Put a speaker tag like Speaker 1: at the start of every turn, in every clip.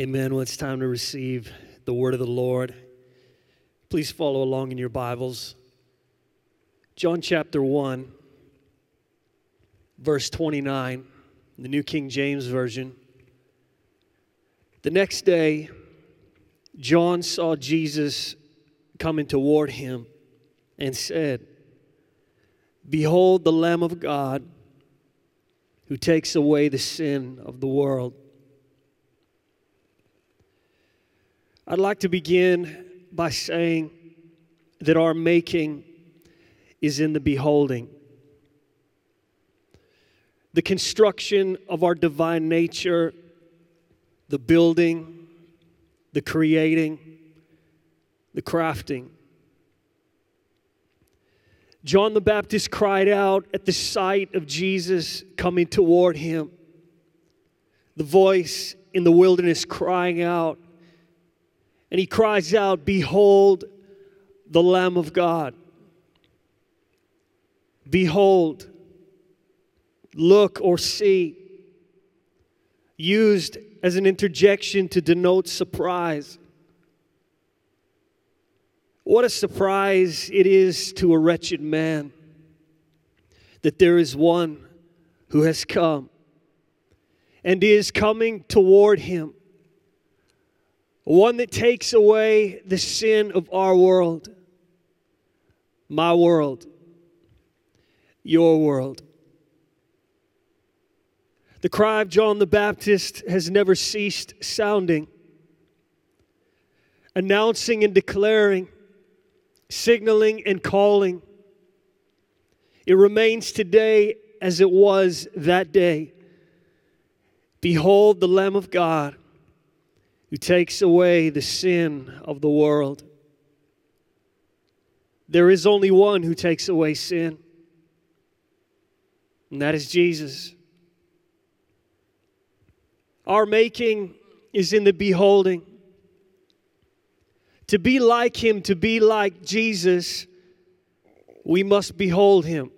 Speaker 1: Amen. Well, it's time to receive the word of the Lord. Please follow along in your Bibles. John chapter 1, verse 29, the New King James Version. The next day, John saw Jesus coming toward him and said, Behold the Lamb of God who takes away the sin of the world. I'd like to begin by saying that our making is in the beholding. The construction of our divine nature, the building, the creating, the crafting. John the Baptist cried out at the sight of Jesus coming toward him. The voice in the wilderness crying out, and he cries out, Behold the Lamb of God. Behold, look or see, used as an interjection to denote surprise. What a surprise it is to a wretched man that there is one who has come and is coming toward him one that takes away the sin of our world, my world, your world. The cry of John the Baptist has never ceased sounding, announcing and declaring, signaling and calling. It remains today as it was that day. Behold the Lamb of God who takes away the sin of the world. There is only one who takes away sin, and that is Jesus. Our making is in the beholding. To be like him, to be like Jesus, we must behold him.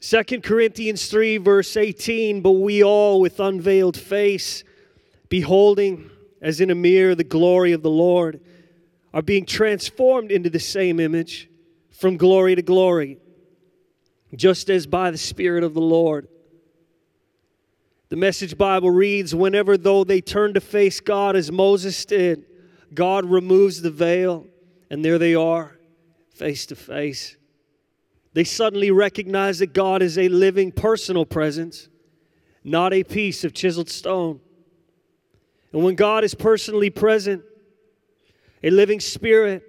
Speaker 1: 2 Corinthians 3, verse 18, but we all with unveiled face beholding as in a mirror the glory of the Lord, are being transformed into the same image from glory to glory, just as by the Spirit of the Lord. The Message Bible reads Whenever, though they turn to face God as Moses did, God removes the veil, and there they are, face to face. They suddenly recognize that God is a living, personal presence, not a piece of chiseled stone. And when God is personally present, a living spirit,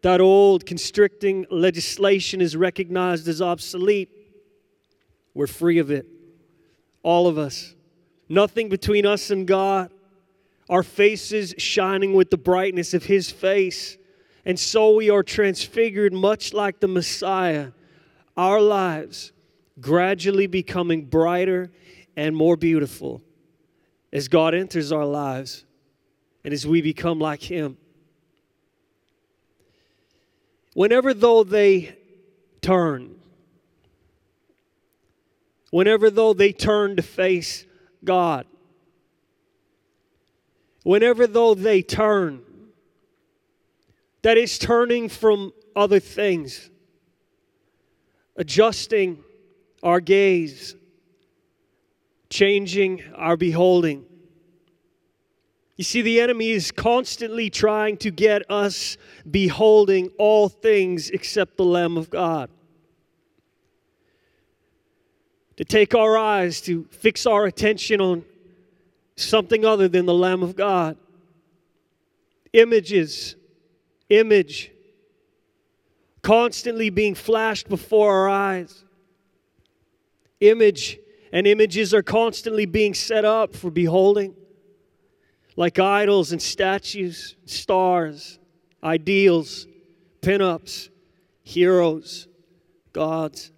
Speaker 1: that old constricting legislation is recognized as obsolete. We're free of it. All of us. Nothing between us and God. Our faces shining with the brightness of His face. And so we are transfigured, much like the Messiah. Our lives gradually becoming brighter and more beautiful as God enters our lives and as we become like Him. Whenever, though, they turn, whenever, though, they turn to face God, whenever, though, they turn, that is turning from other things, adjusting our gaze changing our beholding. You see, the enemy is constantly trying to get us beholding all things except the Lamb of God. To take our eyes, to fix our attention on something other than the Lamb of God. Images, image, constantly being flashed before our eyes. Image and images are constantly being set up for beholding, like idols and statues, stars, ideals, pinups, heroes, gods.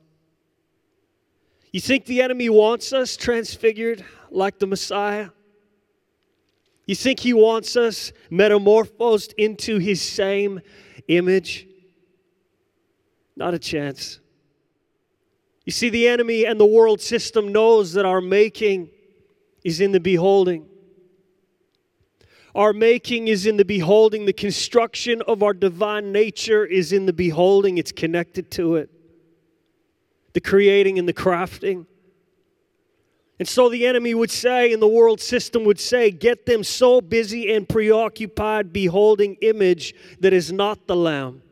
Speaker 1: You think the enemy wants us transfigured like the Messiah? You think he wants us metamorphosed into his same image? Not a chance. You see, the enemy and the world system knows that our making is in the beholding. Our making is in the beholding. The construction of our divine nature is in the beholding. It's connected to it. The creating and the crafting. And so the enemy would say, and the world system would say, get them so busy and preoccupied beholding image that is not the Lamb.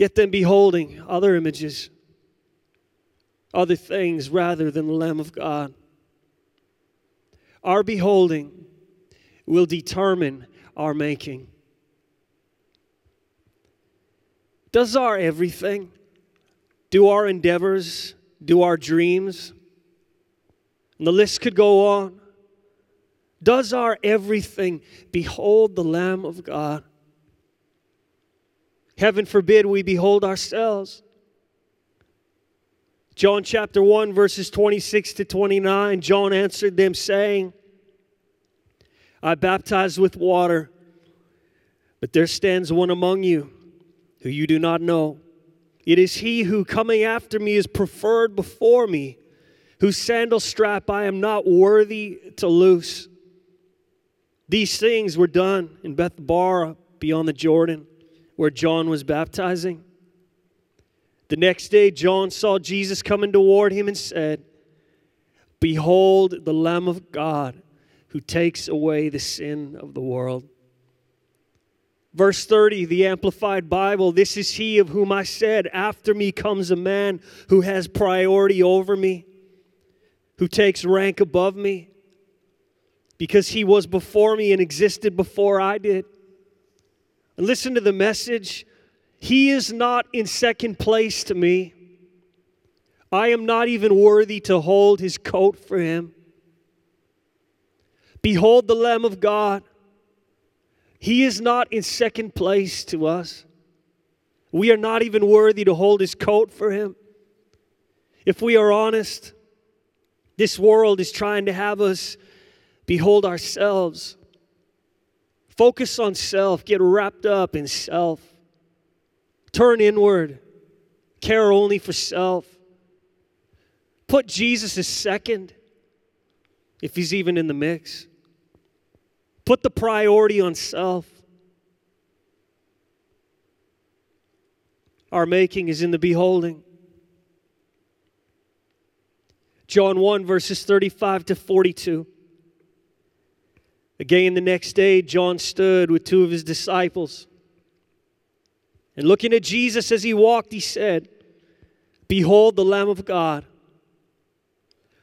Speaker 1: Get them beholding other images, other things rather than the Lamb of God. Our beholding will determine our making. Does our everything, do our endeavors, do our dreams, and the list could go on. Does our everything behold the Lamb of God? Heaven forbid we behold ourselves. John chapter 1, verses 26 to 29, John answered them, saying, I baptize with water, but there stands one among you who you do not know. It is he who coming after me is preferred before me, whose sandal strap I am not worthy to loose. These things were done in Bethabara beyond the Jordan, where John was baptizing. The next day, John saw Jesus coming toward him and said, Behold, the Lamb of God who takes away the sin of the world. Verse 30, the Amplified Bible This is he of whom I said, After me comes a man who has priority over me, who takes rank above me, because he was before me and existed before I did. Listen to the message He is not in second place to me. I am not even worthy to hold his coat for him. Behold the Lamb of God. He is not in second place to us. We are not even worthy to hold his coat for him. If we are honest, this world is trying to have us behold ourselves. Focus on self, get wrapped up in self. Turn inward, care only for self. Put Jesus as second, if he's even in the mix. Put the priority on self. Our making is in the beholding. John 1, verses 35 to 42. Again, the next day, John stood with two of his disciples. And looking at Jesus as he walked, he said, Behold the Lamb of God.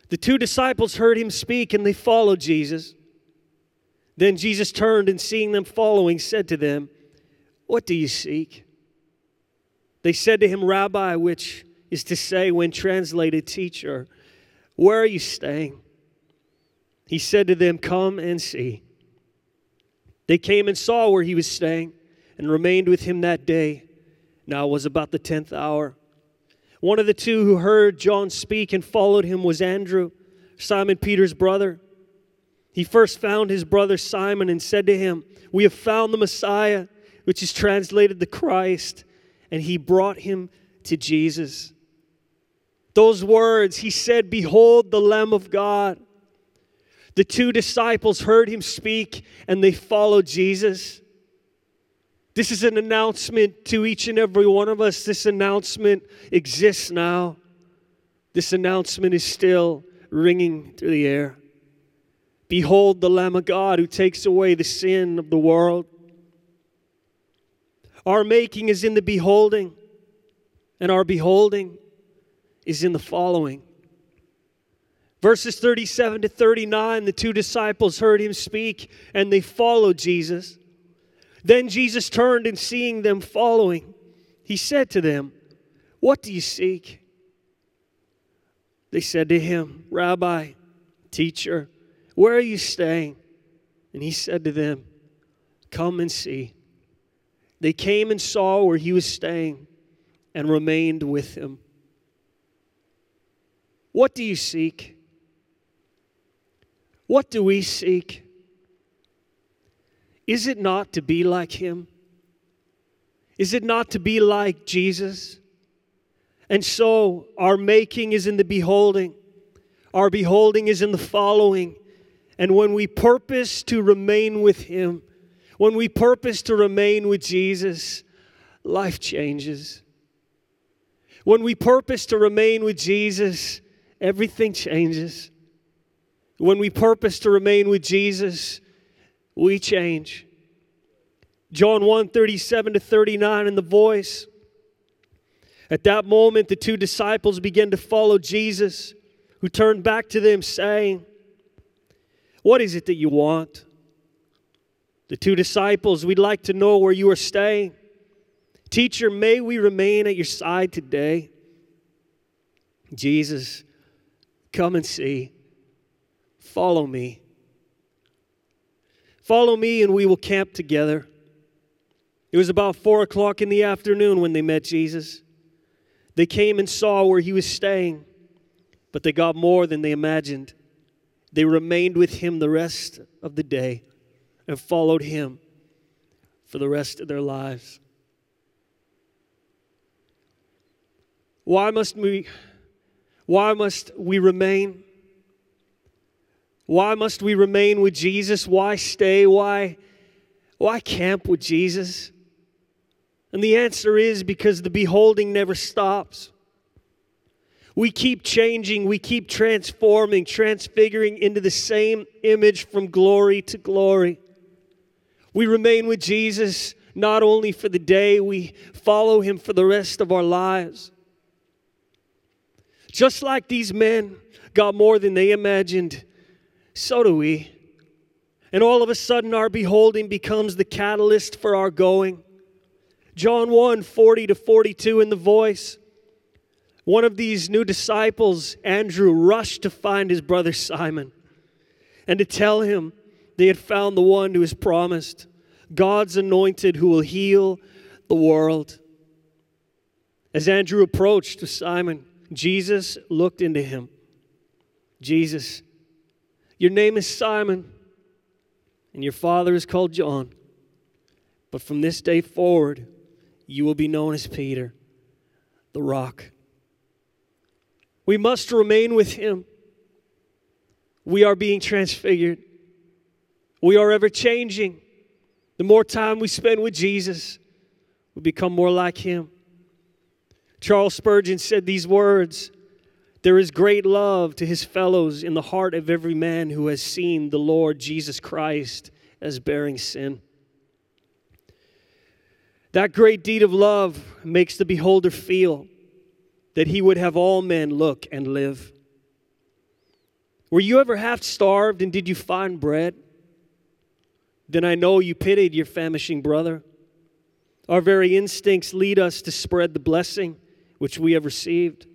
Speaker 1: The two disciples heard him speak and they followed Jesus. Then Jesus turned and seeing them following, said to them, What do you seek? They said to him, Rabbi, which is to say, when translated, teacher, where are you staying? He said to them, Come and see. They came and saw where he was staying and remained with him that day. Now it was about the tenth hour. One of the two who heard John speak and followed him was Andrew, Simon Peter's brother. He first found his brother Simon and said to him, We have found the Messiah, which is translated the Christ. And he brought him to Jesus. Those words, he said, Behold the Lamb of God. The two disciples heard him speak and they followed Jesus. This is an announcement to each and every one of us. This announcement exists now. This announcement is still ringing through the air. Behold the Lamb of God who takes away the sin of the world. Our making is in the beholding, and our beholding is in the following. Verses 37 to 39 the two disciples heard him speak, and they followed Jesus. Then Jesus turned and seeing them following, he said to them, What do you seek? They said to him, Rabbi, teacher, where are you staying? And he said to them, Come and see. They came and saw where he was staying and remained with him. What do you seek? What do we seek? Is it not to be like him? Is it not to be like Jesus? And so our making is in the beholding, our beholding is in the following, And when we purpose to remain with Him, when we purpose to remain with Jesus, life changes. When we purpose to remain with Jesus, everything changes. When we purpose to remain with Jesus, we change. John 1 37 to 39 in the voice. At that moment, the two disciples began to follow Jesus, who turned back to them, saying, What is it that you want? The two disciples, we'd like to know where you are staying. Teacher, may we remain at your side today. Jesus, come and see. Follow me. Follow me, and we will camp together. It was about four o'clock in the afternoon when they met Jesus. They came and saw where he was staying, but they got more than they imagined. They remained with him the rest of the day and followed him for the rest of their lives. Why must we why must we remain? Why must we remain with Jesus? Why stay? Why why camp with Jesus? And the answer is because the beholding never stops. We keep changing, we keep transforming, transfiguring into the same image from glory to glory. We remain with Jesus not only for the day, we follow him for the rest of our lives. Just like these men got more than they imagined, so do we. And all of a sudden, our beholding becomes the catalyst for our going. John 1 40 to 42 in the voice. One of these new disciples, Andrew, rushed to find his brother Simon and to tell him they had found the one who is promised, God's anointed who will heal the world. As Andrew approached Simon, Jesus looked into him. Jesus, your name is Simon, and your father is called John. But from this day forward, you will be known as Peter, the rock. We must remain with him. We are being transfigured. We are ever changing. The more time we spend with Jesus, we become more like him. Charles Spurgeon said these words There is great love to his fellows in the heart of every man who has seen the Lord Jesus Christ as bearing sin. That great deed of love makes the beholder feel that he would have all men look and live. Were you ever half starved and did you find bread? Then I know you pitied your famishing brother. Our very instincts lead us to spread the blessing which we have received.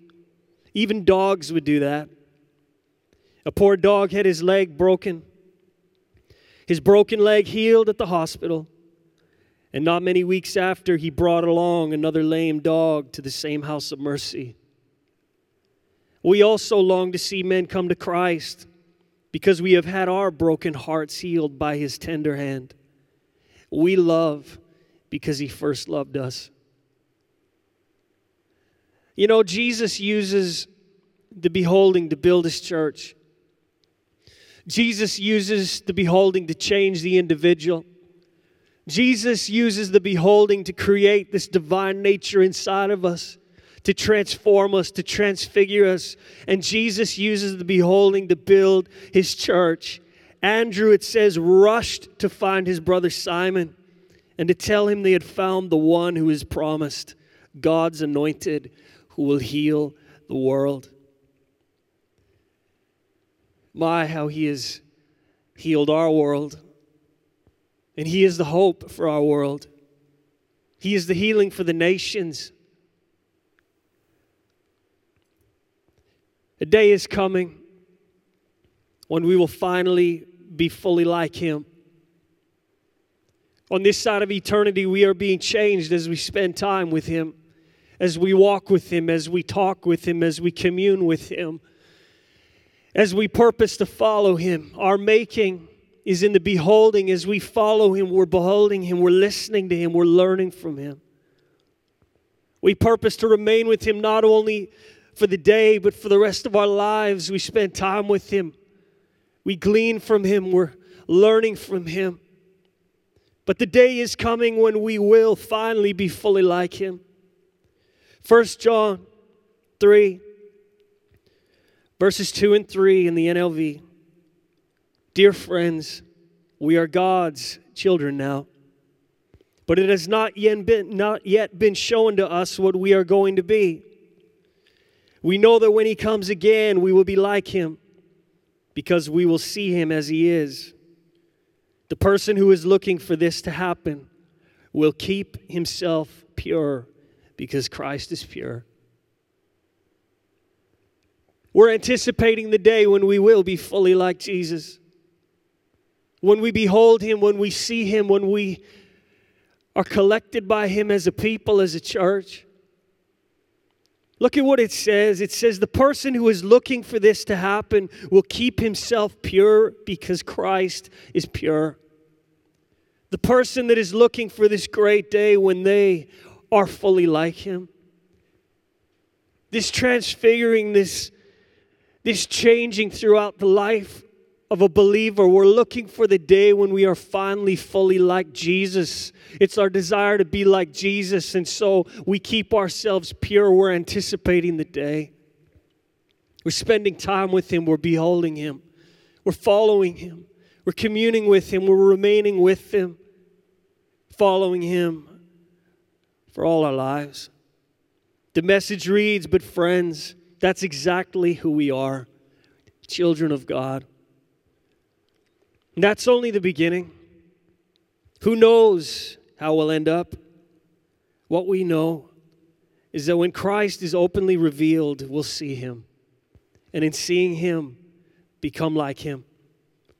Speaker 1: Even dogs would do that. A poor dog had his leg broken. His broken leg healed at the hospital. And not many weeks after, he brought along another lame dog to the same house of mercy. We also long to see men come to Christ because we have had our broken hearts healed by his tender hand. We love because he first loved us. You know, Jesus uses the beholding to build his church. Jesus uses the beholding to change the individual. Jesus uses the beholding to create this divine nature inside of us, to transform us, to transfigure us. And Jesus uses the beholding to build his church. Andrew, it says, rushed to find his brother Simon and to tell him they had found the one who is promised, God's anointed, who will heal the world. My, how he has healed our world. And he is the hope for our world. He is the healing for the nations. A day is coming when we will finally be fully like him. On this side of eternity, we are being changed as we spend time with him as we walk with Him, as we talk with Him, as we commune with Him, as we purpose to follow Him. Our making is in the beholding. As we follow Him, we're beholding Him, we're listening to Him, we're learning from Him. We purpose to remain with Him not only for the day, but for the rest of our lives. We spend time with Him We glean from him, we're learning from him. But the day is coming when we will finally be fully like him. 1 John 3, verses 2 and 3 in the NLV. Dear friends, we are God's children now. But it has not yet been, not yet been shown to us what we are going to be. We know that when he comes again, we will be like him because we will see him as he is. The person who is looking for this to happen will keep himself pure because Christ is pure. We're anticipating the day when we will be fully like Jesus. When we behold him, when we see him, when we are collected by him as a people, as a church. Look at what it says. It says, The person who is looking for this to happen will keep himself pure because Christ is pure. The person that is looking for this great day when they are fully like him. This transfiguring, this, this changing throughout the life of a believer. We're looking for the day when we are finally fully like Jesus. It's our desire to be like Jesus, and so we keep ourselves pure. We're anticipating the day. We're spending time with Him, we're beholding Him, we're following Him, we're communing with Him, we're remaining with Him, following Him for all our lives. The message reads, But friends, that's exactly who we are children of God. That's only the beginning. Who knows how we'll end up? What we know is that when Christ is openly revealed, we'll see him. And in seeing him, become like him.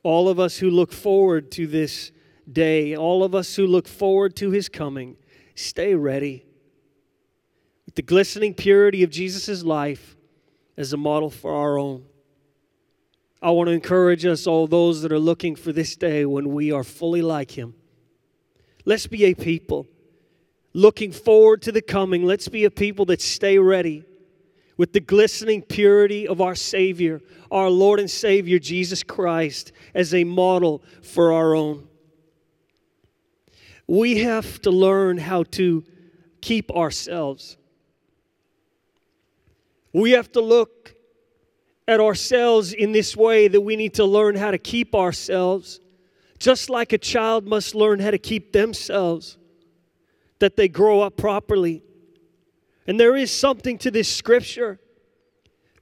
Speaker 1: All of us who look forward to this day, all of us who look forward to his coming, stay ready with the glistening purity of Jesus' life as a model for our own. I want to encourage us, all those that are looking for this day when we are fully like Him. Let's be a people looking forward to the coming. Let's be a people that stay ready with the glistening purity of our Savior, our Lord and Savior, Jesus Christ, as a model for our own. We have to learn how to keep ourselves. We have to look at ourselves in this way that we need to learn how to keep ourselves, just like a child must learn how to keep themselves, that they grow up properly. And there is something to this scripture.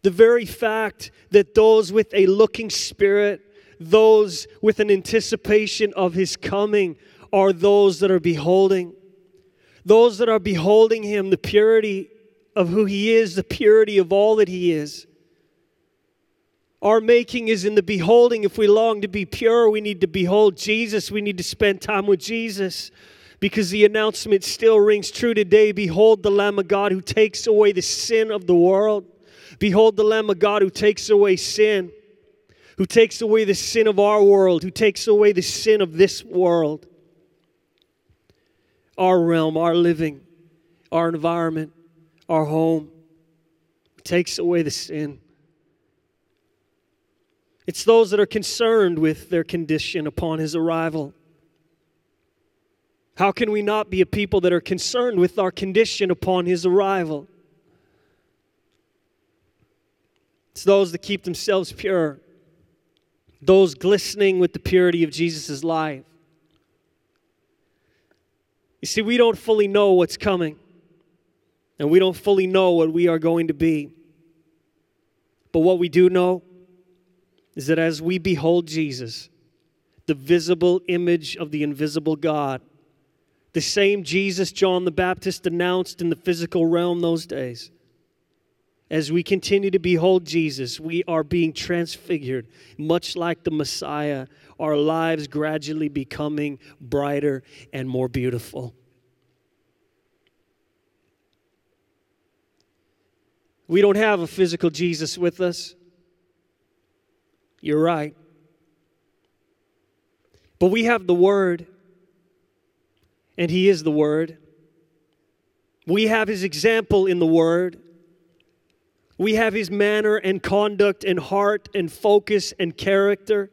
Speaker 1: The very fact that those with a looking spirit, those with an anticipation of his coming, are those that are beholding. Those that are beholding him, the purity of who he is, the purity of all that he is. Our making is in the beholding. If we long to be pure, we need to behold Jesus. We need to spend time with Jesus because the announcement still rings true today. Behold the Lamb of God who takes away the sin of the world. Behold the Lamb of God who takes away sin, who takes away the sin of our world, who takes away the sin of this world, our realm, our living, our environment, our home. takes away the sin. It's those that are concerned with their condition upon his arrival. How can we not be a people that are concerned with our condition upon his arrival? It's those that keep themselves pure, those glistening with the purity of Jesus' life. You see, we don't fully know what's coming, and we don't fully know what we are going to be. But what we do know is that as we behold Jesus, the visible image of the invisible God, the same Jesus John the Baptist announced in the physical realm those days, as we continue to behold Jesus, we are being transfigured, much like the Messiah, our lives gradually becoming brighter and more beautiful. We don't have a physical Jesus with us. You're right. But we have the Word, and He is the Word. We have His example in the Word. We have his manner and conduct and heart and focus and character.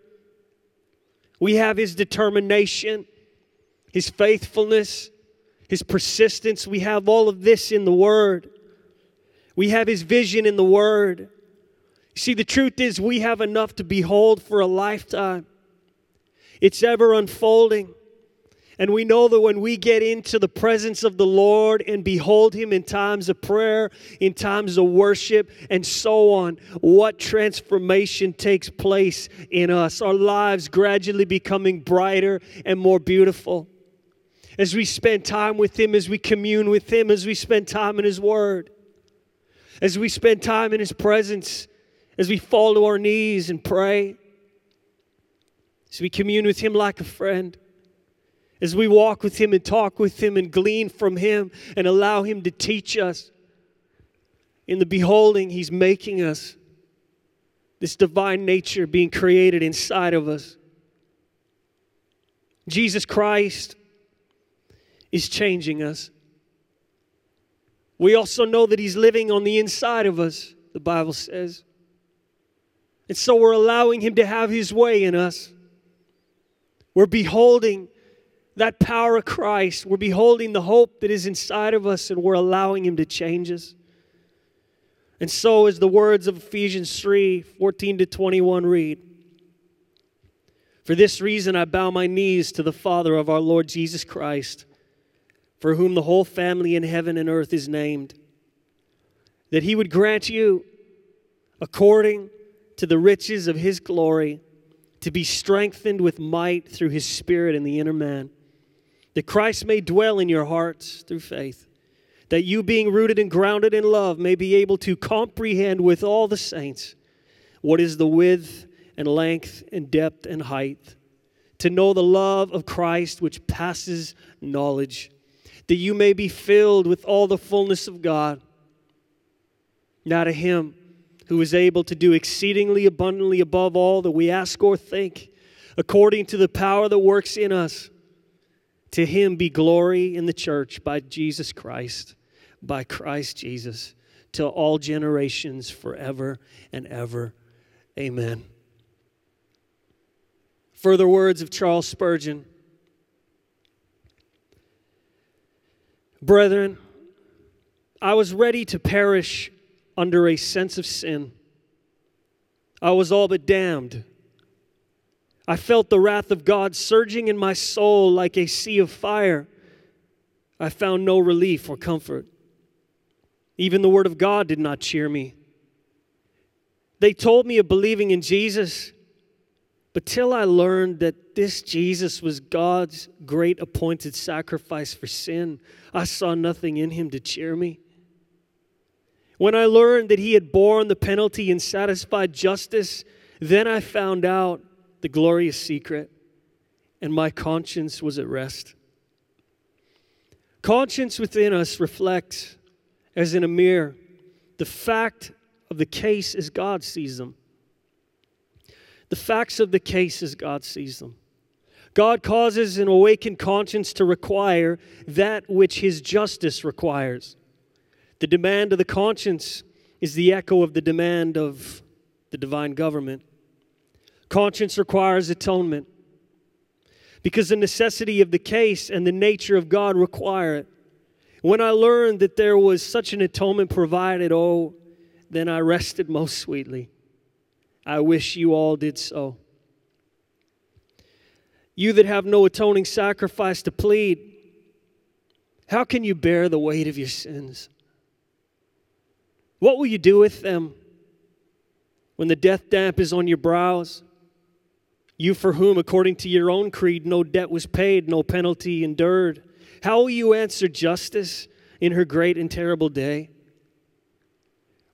Speaker 1: We have his determination, his faithfulness, his persistence. We have all of this in the Word. We have his vision in the Word. See, the truth is, we have enough to behold for a lifetime. It's ever unfolding. And we know that when we get into the presence of the Lord and behold Him in times of prayer, in times of worship, and so on, what transformation takes place in us. Our lives gradually becoming brighter and more beautiful. As we spend time with Him, as we commune with Him, as we spend time in His Word, as we spend time in His presence, as we fall to our knees and pray, as we commune with Him like a friend as we walk with Him and talk with Him and glean from Him and allow Him to teach us. In the beholding, He's making us this divine nature being created inside of us. Jesus Christ is changing us. We also know that He's living on the inside of us, the Bible says. And so we're allowing Him to have His way in us. We're beholding that power of Christ. We're beholding the hope that is inside of us and we're allowing Him to change us. And so, as the words of Ephesians 3 14 to 21 read, For this reason I bow my knees to the Father of our Lord Jesus Christ, for whom the whole family in heaven and earth is named, that He would grant you, according to the riches of His glory, to be strengthened with might through His Spirit in the inner man that Christ may dwell in your hearts through faith, that you, being rooted and grounded in love, may be able to comprehend with all the saints what is the width and length and depth and height, to know the love of Christ which passes knowledge, that you may be filled with all the fullness of God. Now to Him who is able to do exceedingly abundantly above all that we ask or think, according to the power that works in us. To him be glory in the church by Jesus Christ, by Christ Jesus, to all generations forever and ever. Amen. Further words of Charles Spurgeon. Brethren, I was ready to perish under a sense of sin. I was all but damned I felt the wrath of God surging in my soul like a sea of fire. I found no relief or comfort. Even the Word of God did not cheer me. They told me of believing in Jesus, but till I learned that this Jesus was God's great appointed sacrifice for sin, I saw nothing in him to cheer me. When I learned that he had borne the penalty and satisfied justice, then I found out the glorious secret, and my conscience was at rest. Conscience within us reflects, as in a mirror, the fact of the case as God sees them. The facts of the case as God sees them. God causes an awakened conscience to require that which His justice requires. The demand of the conscience is the echo of the demand of the divine government. Conscience requires atonement because the necessity of the case and the nature of God require it. When I learned that there was such an atonement provided, oh, then I rested most sweetly. I wish you all did so. You that have no atoning sacrifice to plead, how can you bear the weight of your sins? What will you do with them when the death damp is on your brows? You for whom, according to your own creed, no debt was paid, no penalty endured. How will you answer justice in her great and terrible day?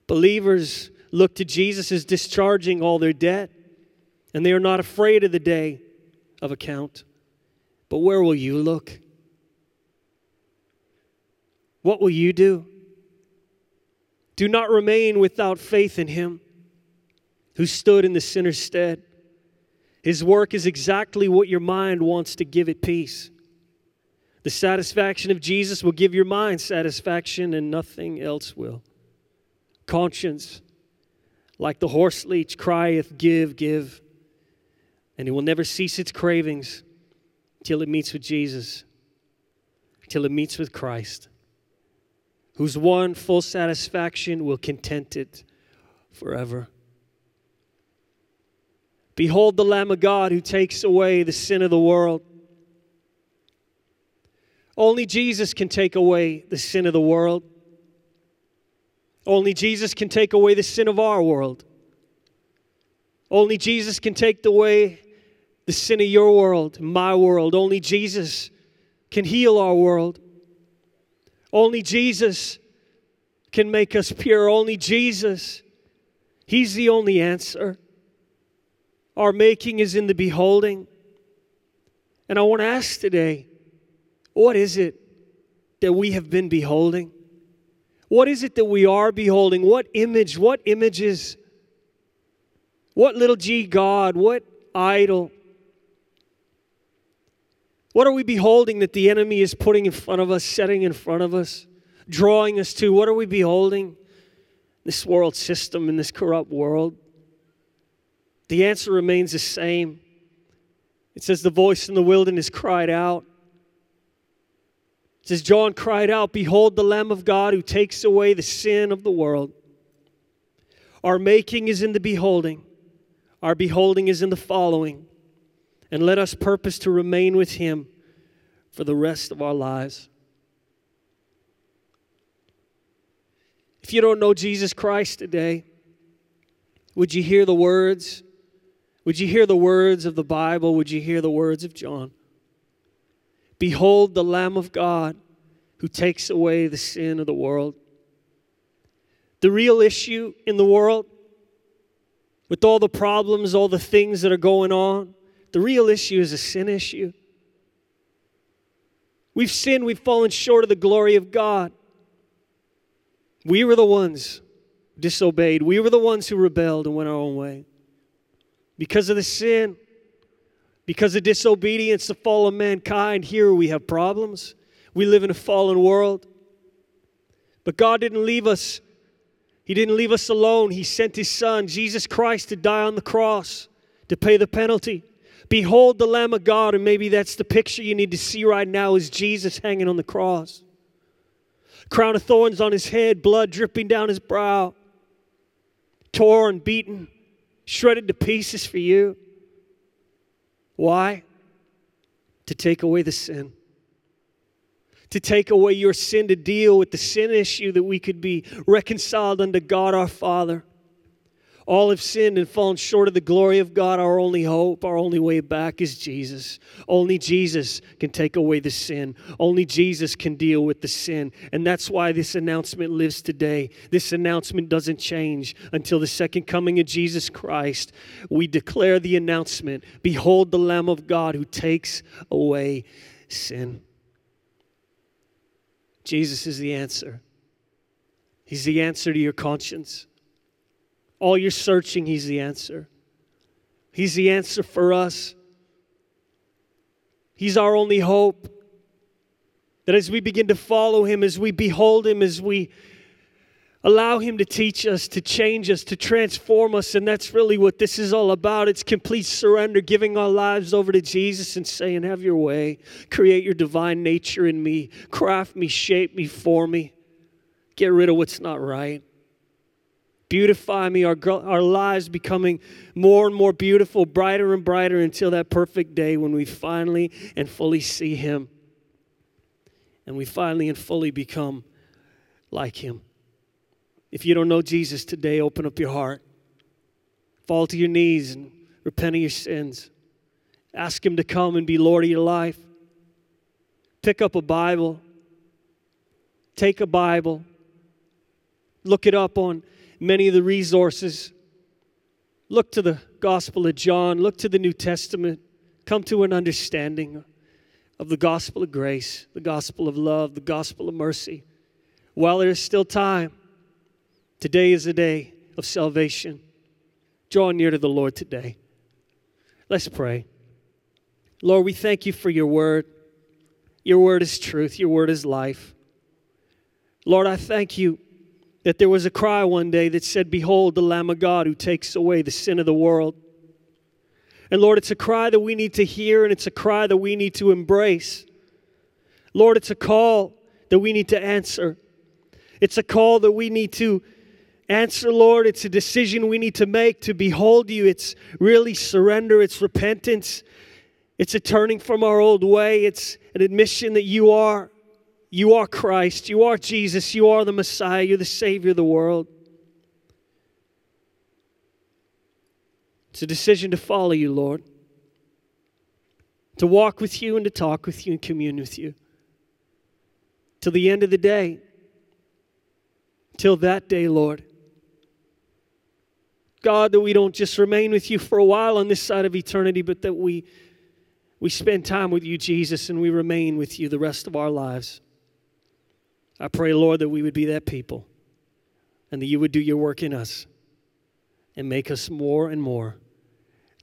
Speaker 1: Believers look to Jesus as discharging all their debt, and they are not afraid of the day of account. But where will you look? What will you do? Do not remain without faith in him who stood in the sinner's stead. His work is exactly what your mind wants to give it peace. The satisfaction of Jesus will give your mind satisfaction, and nothing else will. Conscience Like the horse leech crieth, Give, give. And it will never cease its cravings till it meets with Jesus, till it meets with Christ, whose one full satisfaction will content it forever. Behold the Lamb of God who takes away the sin of the world. Only Jesus can take away the sin of the world. Only Jesus can take away the sin of our world. Only Jesus can take away the sin of your world, my world. Only Jesus can heal our world. Only Jesus can make us pure. Only Jesus, He's the only answer. Our making is in the beholding. And I want to ask today what is it that we have been beholding? What is it that we are beholding? What image, what images, what little g God, what idol? What are we beholding that the enemy is putting in front of us, setting in front of us, drawing us to? What are we beholding? This world system, in this corrupt world. The answer remains the same. It says, The voice in the wilderness cried out. It says, John cried out, Behold the Lamb of God who takes away the sin of the world. Our making is in the beholding, our beholding is in the following. And let us purpose to remain with Him for the rest of our lives. If you don't know Jesus Christ today, would you hear the words would you hear the words of the Bible? Would you hear the words of John? Behold the Lamb of God who takes away the sin of the world. The real issue in the world, with all the problems, all the things that are going on, the real issue is a sin issue. We've sinned, we've fallen short of the glory of God. We were the ones disobeyed, we were the ones who rebelled and went our own way. Because of the sin, because of disobedience, the fall of mankind, here we have problems. We live in a fallen world. But God didn't leave us. He didn't leave us alone. He sent His Son, Jesus Christ, to die on the cross to pay the penalty. Behold the Lamb of God, and maybe that's the picture you need to see right now is Jesus hanging on the cross. Crown of thorns on his head, blood dripping down his brow, torn, beaten, shredded to pieces for you. Why? To take away the sin. To take away your sin, to deal with the sin issue that we could be reconciled unto God our Father. All have sinned and fallen short of the glory of God. Our only hope, our only way back is Jesus. Only Jesus can take away the sin. Only Jesus can deal with the sin. And that's why this announcement lives today. This announcement doesn't change until the second coming of Jesus Christ. We declare the announcement Behold the Lamb of God who takes away sin. Jesus is the answer. He's the answer to your conscience. All your searching, He's the answer. He's the answer for us. He's our only hope. That as we begin to follow Him, as we behold Him, as we allow Him to teach us, to change us, to transform us, and that's really what this is all about. It's complete surrender, giving our lives over to Jesus and saying, Have your way. Create your divine nature in me. Craft me, shape me, form me. Get rid of what's not right. Beautify me, our, our lives becoming more and more beautiful, brighter and brighter until that perfect day when we finally and fully see Him. And we finally and fully become like Him. If you don't know Jesus today, open up your heart. Fall to your knees and repent of your sins. Ask Him to come and be Lord of your life. Pick up a Bible. Take a Bible. Look it up on many of the resources. Look to the Gospel of John, look to the New Testament, come to an understanding of the gospel of grace, the gospel of love, the gospel of mercy. While there is still time, today is a day of salvation. Draw near to the Lord today. Let's pray. Lord, we thank you for your word. Your word is truth, your word is life. Lord, I thank you that there was a cry one day that said, Behold, the Lamb of God who takes away the sin of the world. And Lord, it's a cry that we need to hear and it's a cry that we need to embrace. Lord, it's a call that we need to answer. It's a call that we need to answer, Lord. It's a decision we need to make to behold you. It's really surrender, it's repentance, it's a turning from our old way, it's an admission that you are. You are Christ. You are Jesus. You are the Messiah. You're the Savior of the world. It's a decision to follow you, Lord. To walk with you and to talk with you and commune with you. Till the end of the day. Till that day, Lord. God, that we don't just remain with you for a while on this side of eternity, but that we, we spend time with you, Jesus, and we remain with you the rest of our lives. I pray, Lord, that we would be that people and that you would do your work in us and make us more and more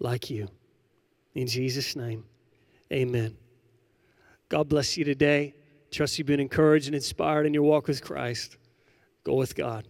Speaker 1: like you. In Jesus' name, amen. God bless you today. Trust you've been encouraged and inspired in your walk with Christ. Go with God.